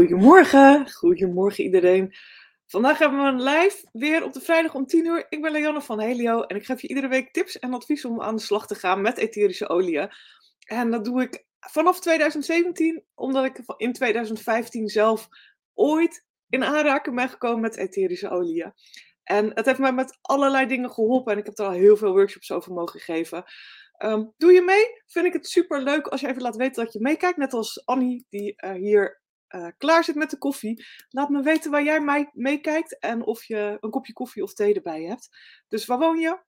Goedemorgen, goedemorgen iedereen. Vandaag hebben we een live weer op de vrijdag om 10 uur. Ik ben Leanne van Helio en ik geef je iedere week tips en advies om aan de slag te gaan met etherische oliën. En dat doe ik vanaf 2017, omdat ik in 2015 zelf ooit in aanraking ben gekomen met etherische oliën. En het heeft mij met allerlei dingen geholpen en ik heb er al heel veel workshops over mogen geven. Ehm, doe je mee? Vind ik het super leuk als je even laat weten dat je meekijkt. Net als Annie, die uh, hier uh, klaar zit met de koffie. Laat me weten waar jij meekijkt en of je een kopje koffie of thee erbij hebt. Dus waar woon je?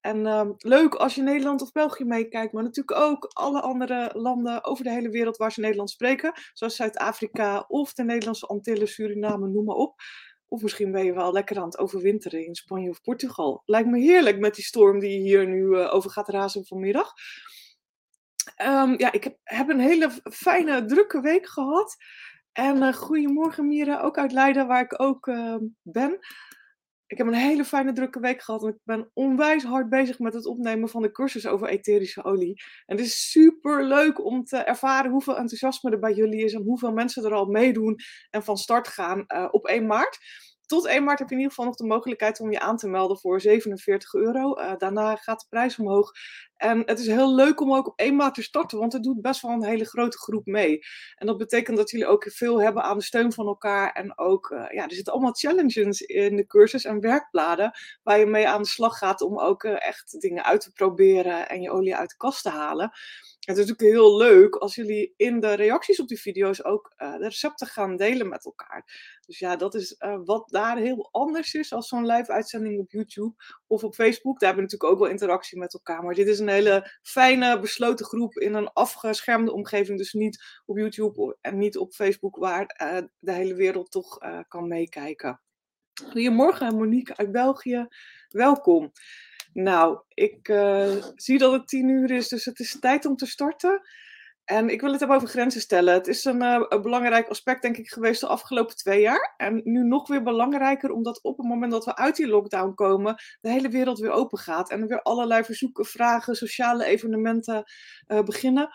En um, leuk als je Nederland of België meekijkt, maar natuurlijk ook alle andere landen over de hele wereld waar ze Nederlands spreken. Zoals Zuid-Afrika of de Nederlandse Antillen, Suriname, noem maar op. Of misschien ben je wel lekker aan het overwinteren in Spanje of Portugal. Lijkt me heerlijk met die storm die hier nu uh, over gaat razen vanmiddag. Um, ja, ik heb, een hele fijne, drukke week gehad. En uh, goedemorgen Mira, ook uit Leiden, waar ik ook uh, ben. Ik heb een hele fijne, drukke week gehad. En ik ben onwijs hard bezig met het opnemen van de cursus over etherische olie. En het is super leuk om te ervaren hoeveel enthousiasme er bij jullie is. En hoeveel mensen er al meedoen en van start gaan uh, op 1 maart tot 1 maart heb je in ieder geval nog de mogelijkheid om je aan te melden voor 47 euro. Uh, daarna gaat de prijs omhoog. En het is heel leuk om ook op 1 maart te starten, want het doet best wel een hele grote groep mee. En dat betekent dat jullie ook veel hebben aan de steun van elkaar. En ook, uh, ja, er zitten allemaal challenges in de cursus en werkbladen waar je mee aan de slag gaat om ook uh, echt dingen uit te proberen en je olie uit de kast te halen. Het is natuurlijk heel leuk als jullie in de reacties op die video's ook uh, de recepten gaan delen met elkaar. Dus ja, dat is uh, wat daar heel anders is als zo'n live uitzending op YouTube of op Facebook. Daar hebben we natuurlijk ook wel interactie met elkaar. Maar dit is een hele fijne, besloten groep in een afgeschermde omgeving. Dus niet op YouTube en niet op Facebook, waar uh, de hele wereld toch kan meekijken. Goedemorgen, Monique uit België. Welkom. Nou, ik uh, zie dat het tien uur is, dus het is tijd om te starten. En ik wil het hebben over grenzen stellen. Het is een, uh, een, belangrijk aspect, denk ik, geweest de afgelopen twee jaar. En nu nog weer belangrijker, omdat op het moment dat we uit die lockdown komen, de hele wereld weer open gaat. En er weer allerlei verzoeken, vragen, sociale evenementen uh, beginnen.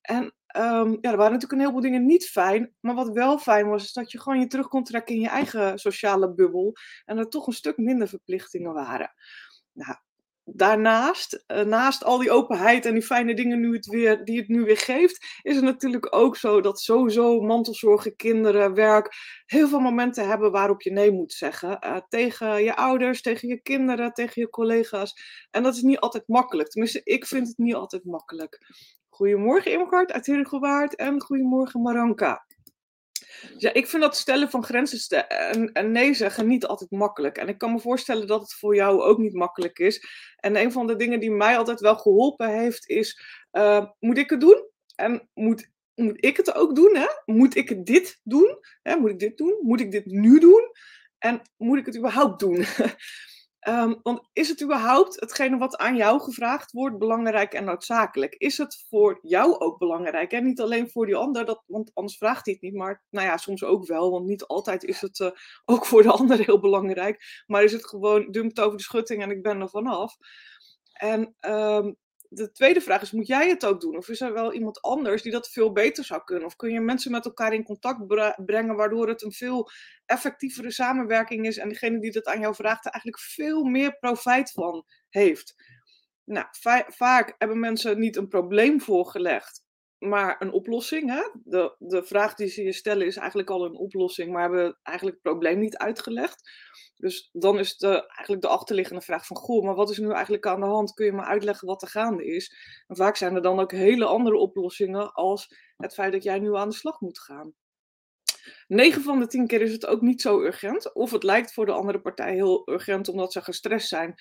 En um, ja, er waren natuurlijk een heleboel dingen niet fijn. Maar wat wel fijn was, is dat je gewoon je terug kon trekken in je eigen sociale bubbel. En er toch een stuk minder verplichtingen waren. Nou, daarnaast, uh, naast al die openheid en die fijne dingen nu het weer, die het nu weer geeft, is het natuurlijk ook zo dat sowieso mantelzorgen, kinderen, werk, heel veel momenten hebben waarop je nee moet zeggen. Uh, tegen je ouders, tegen je kinderen, tegen je collega's. En dat is niet altijd makkelijk. Tenminste, ik vind het niet altijd makkelijk. Goedemorgen Imkart uit Herengewaard en goedemorgen Maranka. Ja, ik vind dat stellen van grenzen en, en, nee zeggen niet altijd makkelijk. En ik kan me voorstellen dat het voor jou ook niet makkelijk is. En een van de dingen die mij altijd wel geholpen heeft is, uh, moet ik het doen? En moet, moet ik het ook doen? Hè? Moet ik dit doen? Hè? Moet ik dit doen? Moet ik dit nu doen? En moet ik het überhaupt doen? Um, want is het überhaupt hetgene wat aan jou gevraagd wordt belangrijk en noodzakelijk? Is het voor jou ook belangrijk? En niet alleen voor die ander, dat, want anders vraagt hij het niet. Maar nou ja, soms ook wel, want niet altijd is het uh, ook voor de ander heel belangrijk. Maar is het gewoon dumpt over de schutting en ik ben er vanaf. En um, de tweede vraag is, moet jij het ook doen? Of is er wel iemand anders die dat veel beter zou kunnen? Of kun je mensen met elkaar in contact brengen, waardoor het een veel effectievere samenwerking is en degene die dat aan jou vraagt er eigenlijk veel meer profijt van heeft? Nou, vaak hebben mensen niet een probleem voorgelegd, maar een oplossing. Hè? De, de vraag die ze je stellen is eigenlijk al een oplossing, maar hebben eigenlijk het probleem niet uitgelegd. Dus dan is de, eigenlijk de achterliggende vraag van, goh, maar wat is nu eigenlijk aan de hand? Kun je me uitleggen wat er gaande is? Vaak zijn er dan ook hele andere oplossingen als het feit dat jij nu aan de slag moet gaan. 9 van de 10 keer is het ook niet zo urgent. Of het lijkt voor de andere partij heel urgent omdat ze gestrest zijn.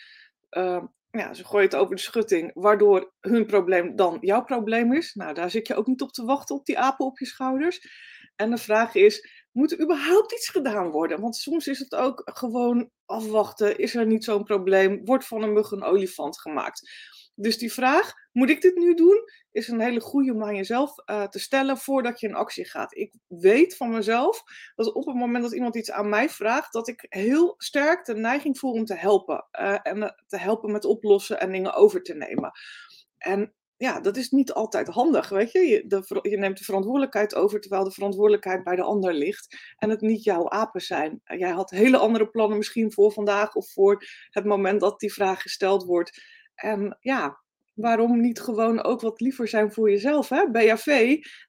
Uh, ja, ze gooien het over de schutting, waardoor hun probleem dan jouw probleem is. Nou, daar zit je ook niet op te wachten op die apen op je schouders. En de vraag is, moet er überhaupt iets gedaan worden? Want soms is het ook gewoon afwachten. Is er niet zo'n probleem? Wordt van een mug een olifant gemaakt? Dus die vraag, moet ik dit nu doen? Is een hele goede om aan jezelf uh, te stellen voordat je in actie gaat. Ik weet van mezelf dat op het moment dat iemand iets aan mij vraagt, dat ik heel sterk de neiging voel om te helpen. Uh, en uh, te helpen met oplossen en dingen over te nemen. En ja, dat is niet altijd handig, weet je. Je, je, neemt de verantwoordelijkheid over, terwijl de verantwoordelijkheid bij de ander ligt. En het niet jouw apen zijn. Jij had hele andere plannen misschien voor vandaag of voor het moment dat die vraag gesteld wordt. En ja, waarom niet gewoon ook wat liever zijn voor jezelf? Hè? BAV,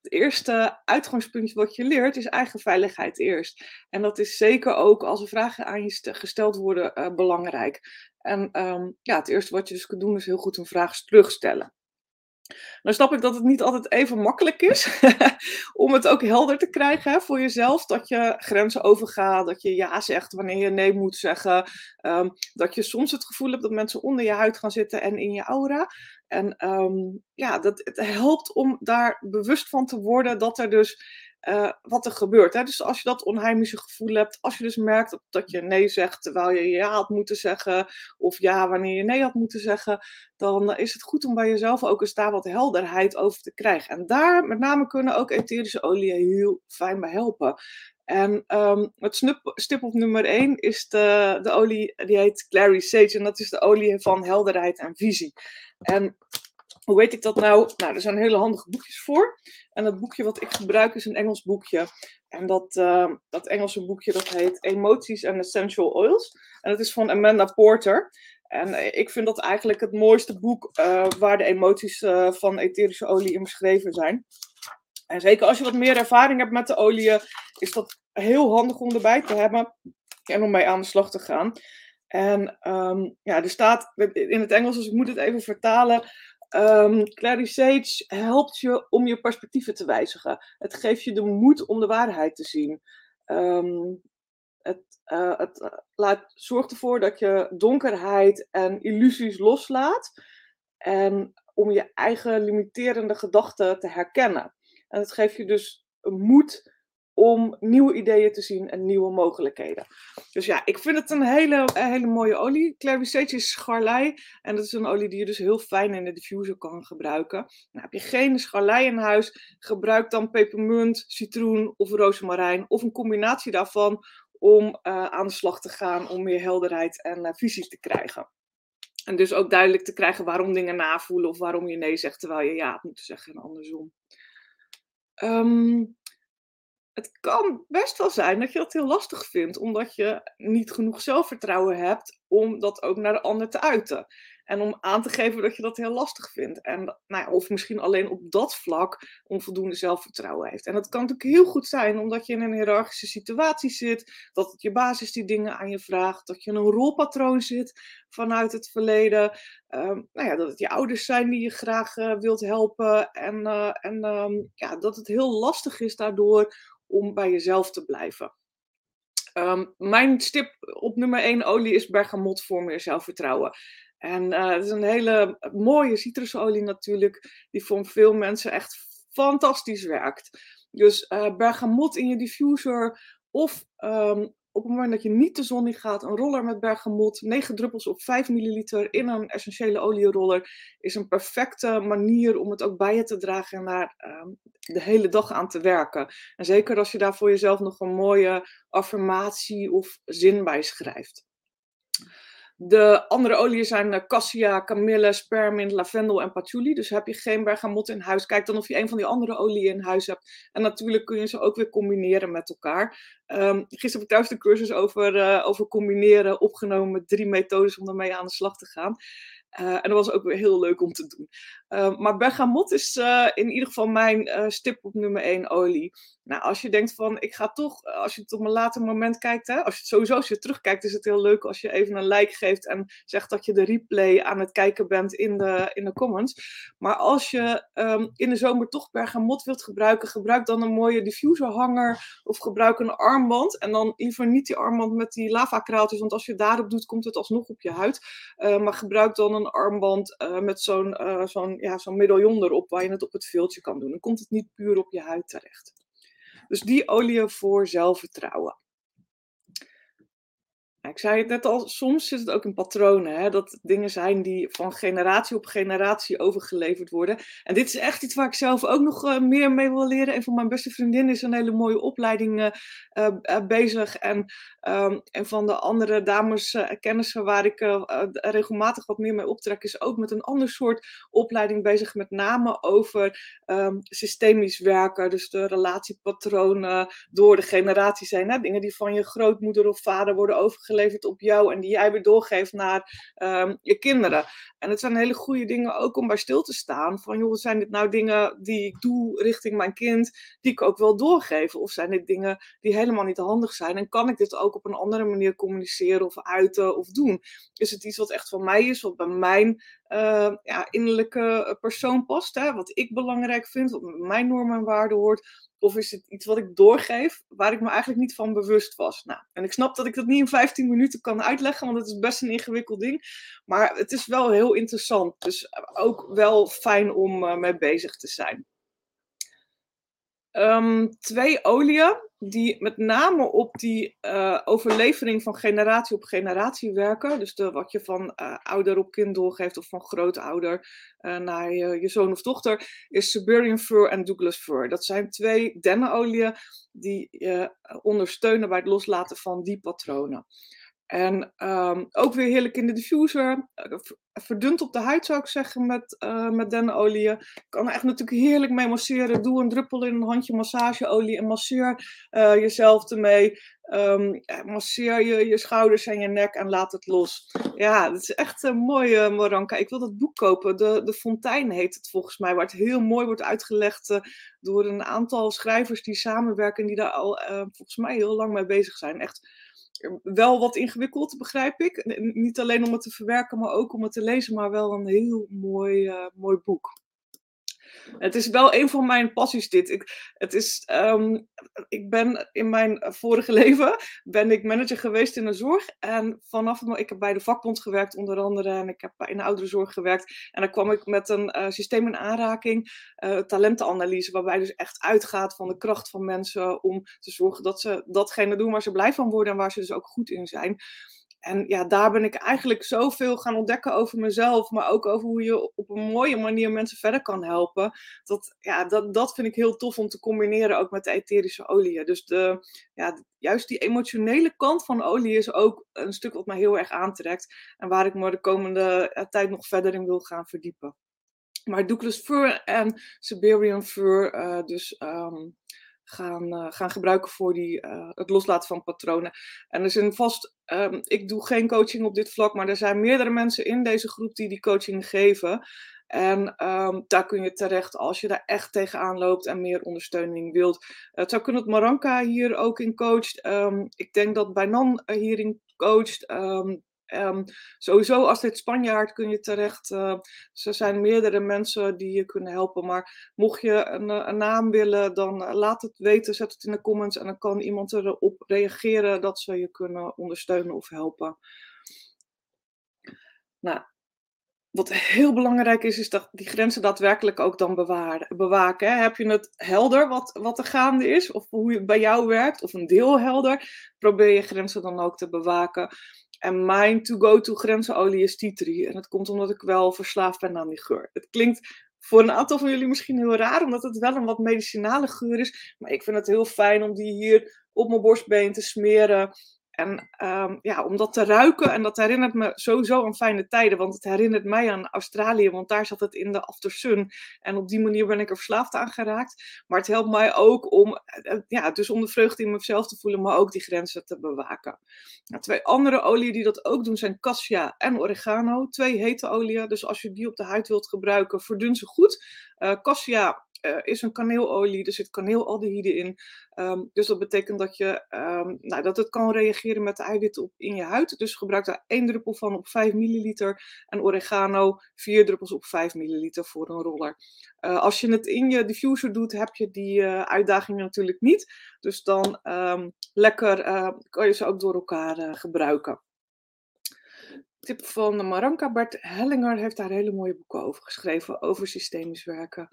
het eerste uitgangspuntje wat je leert, is eigen veiligheid eerst. En dat is zeker ook als er vragen aan je gesteld worden uh, belangrijk. En um, ja, het eerste wat je dus kunt doen is heel goed een vraag terugstellen. Nou snap ik dat het niet altijd even makkelijk is om het ook helder te krijgen voor jezelf. Dat je grenzen overgaat, dat je ja zegt wanneer je nee moet zeggen. Um, dat je soms het gevoel hebt dat mensen onder je huid gaan zitten en in je aura. En um, ja, dat, het helpt om daar bewust van te worden dat er dus uh, wat er gebeurt. Hè? Dus als je dat onheimelijke gevoel hebt, als je dus merkt dat, dat, je nee zegt terwijl je ja had moeten zeggen, of ja wanneer je nee had moeten zeggen, dan is het goed om bij jezelf ook eens daar wat helderheid over te krijgen. En daar met name kunnen ook etherische oliën heel fijn bij helpen. En um, het snup, stip op nummer 1 is de, de olie, die heet Clary Sage. En dat is de olie van helderheid en visie. En hoe weet ik dat nou? Nou, er zijn hele handige boekjes voor. En het boekje wat ik gebruik is een Engels boekje. En dat, uh, dat Engelse boekje dat heet Emoties and Essential Oils. En dat is van Amanda Porter. En ik vind dat eigenlijk het mooiste boek uh, waar de emoties uh, van etherische olie in beschreven zijn. En zeker als je wat meer ervaring hebt met de oliën, is dat heel handig om erbij te hebben en om mee aan de slag te gaan. En um, ja, er staat in het Engels, dus ik moet het even vertalen. Um, Clary Sage helpt je om je perspectieven te wijzigen. Het geeft je de moed om de waarheid te zien. Um, het, uh, het laat, zorgt ervoor dat je donkerheid en illusies loslaat. En om je eigen limiterende gedachten te herkennen. En het geeft je dus moed om nieuwe ideeën te zien en nieuwe mogelijkheden. Dus ja, ik vind het een hele, hele mooie olie. Clary Sage is scharlei. En dat is een olie die je dus heel fijn in de diffuser kan gebruiken. Nou, heb je geen scharlei in huis, gebruik dan pepermunt, citroen of rozemarijn. Of een combinatie daarvan om uh, aan de slag te gaan om meer helderheid en uh, visie te krijgen. En dus ook duidelijk te krijgen waarom dingen navoelen of waarom je nee zegt terwijl je ja had moeten zeggen en andersom. Um, het kan best wel zijn dat je dat heel lastig vindt, omdat je niet genoeg zelfvertrouwen hebt om dat ook naar de ander te uiten. En om aan te geven dat je dat heel lastig vindt. En, nou ja, of misschien alleen op dat vlak onvoldoende zelfvertrouwen heeft. En dat kan natuurlijk heel goed zijn omdat je in een hiërarchische situatie zit. Dat het je basis die dingen aan je vraagt. Dat je in een rolpatroon zit vanuit het verleden. Um, nou ja, dat het je ouders zijn die je graag uh, wilt helpen. En, uh, en um, ja, dat het heel lastig is daardoor om bij jezelf te blijven. Um, mijn stip op nummer 1 olie is bergamot voor meer zelfvertrouwen. En uh, het is een hele mooie citrusolie natuurlijk, die voor veel mensen echt fantastisch werkt. Dus uh, bergamot in je diffuser of um, op het moment dat je niet de zon in gaat, een roller met bergamot, 9 druppels op 5 milliliter in een essentiële olieroller, is een perfecte manier om het ook bij je te dragen en daar um, de hele dag aan te werken. En zeker als je daar voor jezelf nog een mooie affirmatie of zin bij schrijft. De andere oliën zijn eh, cassia, kamille, spermint, lavendel en patchouli. Dus heb je geen bergamot in huis, kijk dan of je een van die andere oliën in huis hebt. En natuurlijk kun je ze ook weer combineren met elkaar. Um, gisteren heb ik thuis de cursus over, uh, over combineren opgenomen met drie methodes om ermee aan de slag te gaan. Uh, en dat was ook weer heel leuk om te doen. Uh, maar bergamot is in ieder geval mijn stip op nummer 1 olie. Nou, als je denkt van, ik ga toch, als je het op een later moment kijkt, hè, als je sowieso als je terugkijkt, is het heel leuk als je even een like geeft en zegt dat je de replay aan het kijken bent in de, in de comments. Maar als je um, in de zomer toch bergamot wilt gebruiken, gebruik dan een mooie diffuserhanger of gebruik een armband. En dan liever niet die armband met die lavakraaltjes, want als je daarop doet, komt het alsnog op je huid. maar gebruik dan een armband uh, met zo'n uh, zo'n ja, zo'n medaillon erop waar je het op het veeltje kan doen. Dan komt het niet puur op je huid terecht. Dus die olie voor zelfvertrouwen. Ik zei het net al, soms zit het ook in patronen. Hè? Dat dingen zijn die van generatie op generatie overgeleverd worden. En dit is echt iets waar ik zelf ook nog uh, meer mee wil leren. Een van mijn beste vriendinnen is een hele mooie opleiding uh, uh, bezig. En, um, en van de andere dames, kennissen waar ik regelmatig wat meer mee optrek, is ook met een ander soort opleiding bezig. Met name over um, systemisch werken. Dus de relatiepatronen door de generaties heen. Hè? Dingen die van je grootmoeder of vader worden overgeleverd geleverd op jou en die jij weer doorgeeft naar um, je kinderen. En het zijn hele goede dingen ook om bij stil te staan. Van joh, zijn dit nou dingen die ik doe richting mijn kind, die ik ook wel doorgeef? Of zijn dit dingen die helemaal niet handig zijn? En kan ik dit ook op een andere manier communiceren of uiten of doen? Is het iets wat echt van mij is, wat bij mijn uh, ja, innerlijke persoon past? Hè? Wat ik belangrijk vind, wat mijn normen en waarden hoort? Of is het iets wat ik doorgeef, waar ik me eigenlijk niet van bewust was? Nou, en ik snap dat ik dat niet in 15 minuten kan uitleggen, want het is best een ingewikkeld ding. Maar het is wel heel interessant. Dus ook wel fijn om mee bezig te zijn. Um, twee oliën die met name op die uh, overlevering van generatie op generatie werken. Dus de, wat je van uh, ouder op kind doorgeeft of van grootouder uh, naar je, zoon of dochter, is Siberian Fur en Douglas Fur. Dat zijn twee dennenolieën die je ondersteunen bij het loslaten van die patronen. En um, ook weer heerlijk in de diffuser. Verdund op de huid zou ik zeggen met, uh, met dennenolie. Kan er echt natuurlijk heerlijk mee masseren. Doe een druppel in een handje massageolie en masseer uh, jezelf ermee. Um, masseer je, je schouders en je nek en laat het los. Ja, dat is echt een mooie Moranka. Ik wil dat boek kopen. De, de Fontein heet het volgens mij. Waar het heel mooi wordt uitgelegd uh, door een aantal schrijvers die samenwerken. En die daar al volgens mij heel lang mee bezig zijn. Echt wel wat ingewikkeld, begrijp ik. Niet alleen om het te verwerken, maar ook om het te lezen, maar wel een heel mooi, uh, mooi boek. Het is wel een van mijn passies dit. Ik, het is, um, ik ben in mijn vorige leven ben ik manager geweest in de zorg. En vanaf het ik heb bij de vakbond gewerkt onder andere. En ik heb in de ouderenzorg gewerkt. En dan kwam ik met een uh, systeem in aanraking. Uh, talentenanalyse. Waarbij dus echt uitgaat van de kracht van mensen. Om te zorgen dat ze datgene doen waar ze blij van worden. En waar ze dus ook goed in zijn. En ja, daar ben ik eigenlijk zoveel gaan ontdekken over mezelf, maar ook over hoe je op een mooie manier mensen verder kan helpen. Dat, ja, dat, dat vind ik heel tof om te combineren ook met de etherische oliën. Dus de, ja, juist die emotionele kant van olie is ook een stuk wat mij heel erg aantrekt. En waar ik me de komende eh, tijd nog verder in wil gaan verdiepen. Maar Douglas Fur en Siberian Fur, uh, dus um, gaan, uh, gaan gebruiken voor die, uh, het loslaten van patronen. En er zijn vast, um, ik doe geen coaching op dit vlak, maar er zijn meerdere mensen in deze groep die die coaching geven. En um, daar kun je terecht als je daar echt tegenaan loopt en meer ondersteuning wilt. Het zou kunnen dat Maranka hier ook in coacht. Um, ik denk dat Bijnan hierin coacht. Um, sowieso als dit Spanjaard kun je terecht. Uh, er zijn meerdere mensen die je kunnen helpen. Maar mocht je een, eh, een naam willen, dan uh, laat het weten. Zet het in de comments en dan kan iemand erop reageren dat ze je kunnen ondersteunen of helpen. Nou, wat heel belangrijk is, is dat die grenzen daadwerkelijk ook dan bewaken. Hè? Heb je het helder wat, wat er gaande is, of hoe het bij jou werkt, of een deel helder, probeer je grenzen dan ook te bewaken. En mijn to-go-to grensenolie is tree. En dat komt omdat ik wel verslaafd ben aan die geur. Het klinkt voor een aantal van jullie misschien heel raar, omdat het wel een wat medicinale geur is. Maar ik vind het heel fijn om die hier op mijn borstbeen te smeren. En um, ja, om dat te ruiken, en dat herinnert me sowieso aan fijne tijden, want het herinnert mij aan Australië, want daar zat het in de aftersun. En op die manier ben ik er verslaafd aan geraakt. Maar het helpt mij ook om, uh, ja, dus om de vreugde in mezelf te voelen, maar ook die grenzen te bewaken. Nou, twee andere oliën die dat ook doen zijn cassia en oregano. Twee hete oliën, dus als je die op de huid wilt gebruiken, verdun ze goed. Uh, cassia uh, is een kaneelolie, er zit kaneelaldehyde in. Um, dus dat betekent dat, je, um, nou, dat het kan reageren met de eiwitten op, in je huid. Dus gebruik daar één druppel van op 5 milliliter. En oregano vier druppels op 5 milliliter voor een roller. Uh, als je het in je diffuser doet, heb je die uh, uitdaging natuurlijk niet. Dus dan um, lekker kan je ze ook door elkaar gebruiken tip van Maranka. Bert Hellinger heeft daar hele mooie boeken over geschreven, over systemisch werken.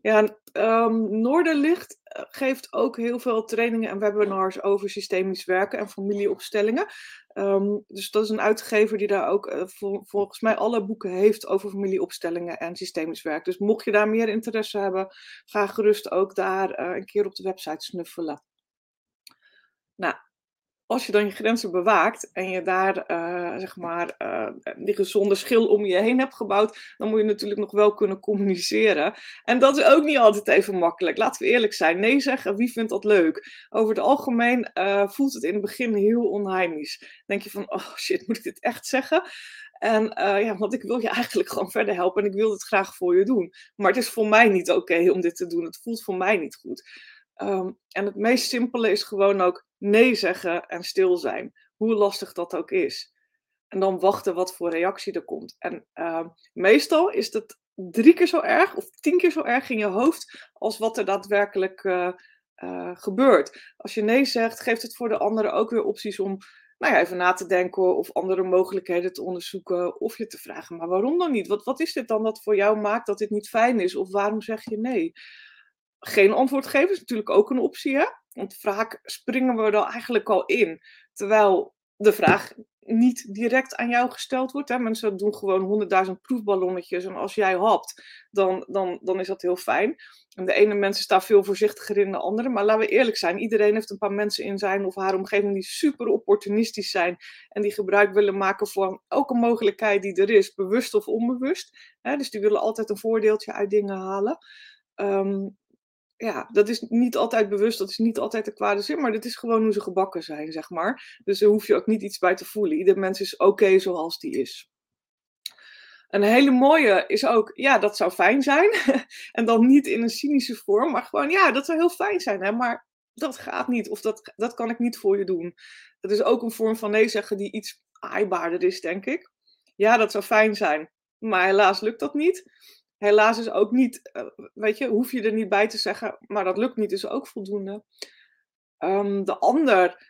Ja, um, Noorderlicht eh, geeft ook heel veel trainingen en webinars over systemisch werken en familieopstellingen. Um, dus dat is een uitgever die daar ook uh, volgens mij alle boeken heeft over familieopstellingen en systemisch werk. Dus mocht je daar meer interesse hebben, ga gerust ook daar uh, een keer op de website snuffelen. Nou, als je dan je grenzen bewaakt en je daar uh, zeg maar uh, die gezonde schil om je heen hebt gebouwd, dan moet je natuurlijk nog wel kunnen communiceren. En dat is ook niet altijd even makkelijk. Laten we eerlijk zijn. Nee zeggen, wie vindt dat leuk? Over het algemeen uh, voelt het in het begin heel onheimisch. Denk je van, oh shit, moet ik dit echt zeggen? En ja, want ik wil je eigenlijk gewoon verder helpen en ik wil het graag voor je doen. Maar het is voor mij niet oké om dit te doen. Het voelt voor mij niet goed. Um, en het meest simpele is gewoon ook nee zeggen en stil zijn. Hoe lastig dat ook is. En dan wachten wat voor reactie er komt. En uh, meestal is dat drie keer zo erg of tien keer zo erg in je hoofd als wat er daadwerkelijk uh, uh, gebeurt. Als je nee zegt, geeft het voor de anderen ook weer opties om nou ja, even na te denken of andere mogelijkheden te onderzoeken. Of je te vragen, maar waarom dan niet? Wat, wat is dit dan dat voor jou maakt dat dit niet fijn is? Of waarom zeg je nee? Geen antwoord geven is natuurlijk ook een optie, hè? Want vaak springen we er eigenlijk al in. Terwijl de vraag niet direct aan jou gesteld wordt. Hè? Mensen doen gewoon honderdduizend proefballonnetjes. En als jij hapt, dan, dan, dan is dat heel fijn. En de ene mensen staan veel voorzichtiger in de andere. Maar laten we eerlijk zijn. Iedereen heeft een paar mensen in zijn of haar omgeving die super opportunistisch zijn. En die gebruik willen maken van elke mogelijkheid die er is. Bewust of onbewust. Hè? Dus die willen altijd een voordeeltje uit dingen halen. Um, ja, dat is niet altijd bewust, dat is niet altijd de kwade zin, maar dit is gewoon hoe ze gebakken zijn, zeg maar. Dus daar hoef je ook niet iets bij te voelen. Ieder mens is oké zoals die is. Een hele mooie is ook, ja, dat zou fijn zijn. en dan niet in een cynische vorm, maar gewoon, ja, dat zou heel fijn zijn, hè? maar dat gaat niet, of dat, dat kan ik niet voor je doen. Dat is ook een vorm van nee zeggen die iets aaibaarder is, denk ik. Ja, dat zou fijn zijn, maar helaas lukt dat niet helaas is ook niet, uh, weet je, hoef je er niet bij te zeggen, maar dat lukt niet, is ook voldoende. Um, de ander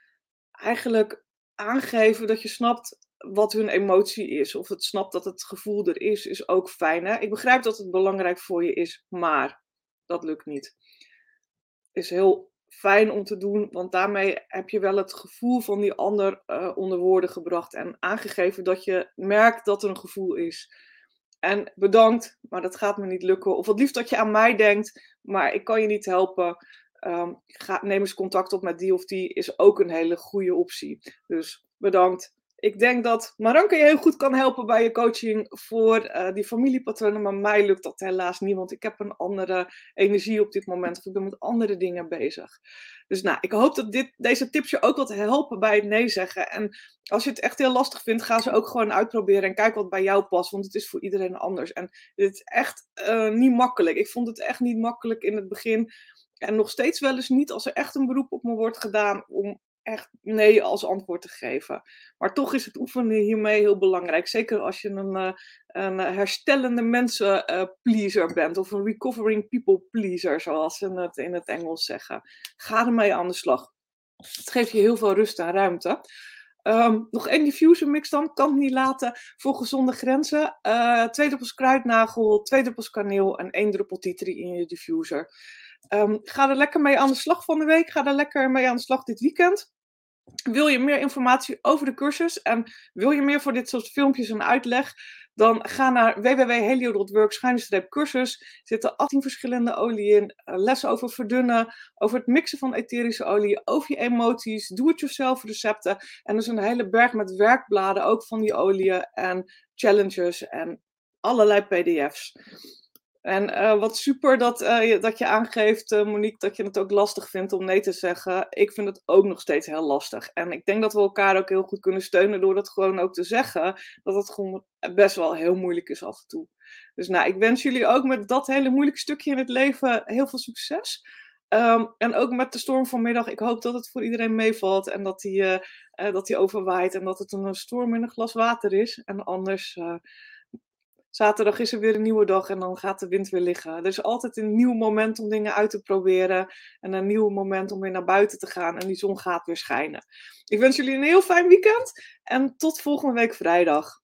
eigenlijk aangeven dat je snapt wat hun emotie is, of het snapt dat het gevoel er is, is ook fijn. Hè? Ik begrijp dat het belangrijk voor je is, maar dat lukt niet. Is heel fijn om te doen, want daarmee heb je wel het gevoel van die ander uh, onder woorden gebracht en aangegeven dat je merkt dat er een gevoel is. En bedankt, maar dat gaat me niet lukken. Of het liefst dat je aan mij denkt, maar ik kan je niet helpen. Um, ga, neem eens contact op met die of die, is ook een hele goede optie. Dus bedankt. Ik denk dat Maranke je heel goed kan helpen bij je coaching voor uh, die familiepatronen. Maar mij lukt dat helaas niet, want ik heb een andere energie op dit moment. Of ik ben met andere dingen bezig. Dus nou, ik hoop dat dit, deze tips je ook wat helpen bij het nee zeggen. En als je het echt heel lastig vindt, ga ze ook gewoon uitproberen en kijk wat bij jou past. Want het is voor iedereen anders. En het is echt uh, niet makkelijk. Ik vond het echt niet makkelijk in het begin. En nog steeds wel eens niet als er echt een beroep op me wordt gedaan om echt nee als antwoord te geven. Maar toch is het oefenen hiermee heel belangrijk. Zeker als je een, uh, een herstellende mensenpleaser uh, bent. Of een recovering people pleaser, zoals ze het in het Engels zeggen. Ga ermee aan de slag. Het geeft je heel veel rust en ruimte. Um, nog één diffuser mix dan, kan niet laten voor gezonde grenzen. Uh, twee druppels kruidnagel, twee druppels kaneel en één druppel tree in je diffuser. Um, ga er lekker mee aan de slag van de week. Ga er lekker mee aan de slag dit weekend. Wil je meer informatie over de cursus en wil je meer voor dit soort filmpjes en uitleg? Dan ga naar www.helio.work-cursus. Er zitten 18 verschillende oliën in. Eh, lessen over verdunnen, over het mixen van etherische olie, over je emoties, do-it-yourself recepten. En dus een hele berg met werkbladen, ook van die oliën en challenges en allerlei pdf's. En uh, wat super dat, uh, dat je aangeeft, uh, Monique, dat je het ook lastig vindt om nee te zeggen. Ik vind het ook nog steeds heel lastig. En ik denk dat we elkaar ook heel goed kunnen steunen door dat gewoon ook te zeggen. Dat het gewoon best wel heel moeilijk is af en toe. Dus nou, ik wens jullie ook met dat hele moeilijke stukje in het leven heel veel succes. Um, en ook met de storm vanmiddag. Ik hoop dat het voor iedereen meevalt en dat die, dat die overwaait. En dat het een storm in een glas water is. En anders zaterdag is er weer een nieuwe dag en dan gaat de wind weer liggen. Er is altijd een nieuw moment om dingen uit te proberen. En een nieuw moment om weer naar buiten te gaan. En die zon gaat weer schijnen. Ik wens jullie een heel fijn weekend. En tot volgende week vrijdag.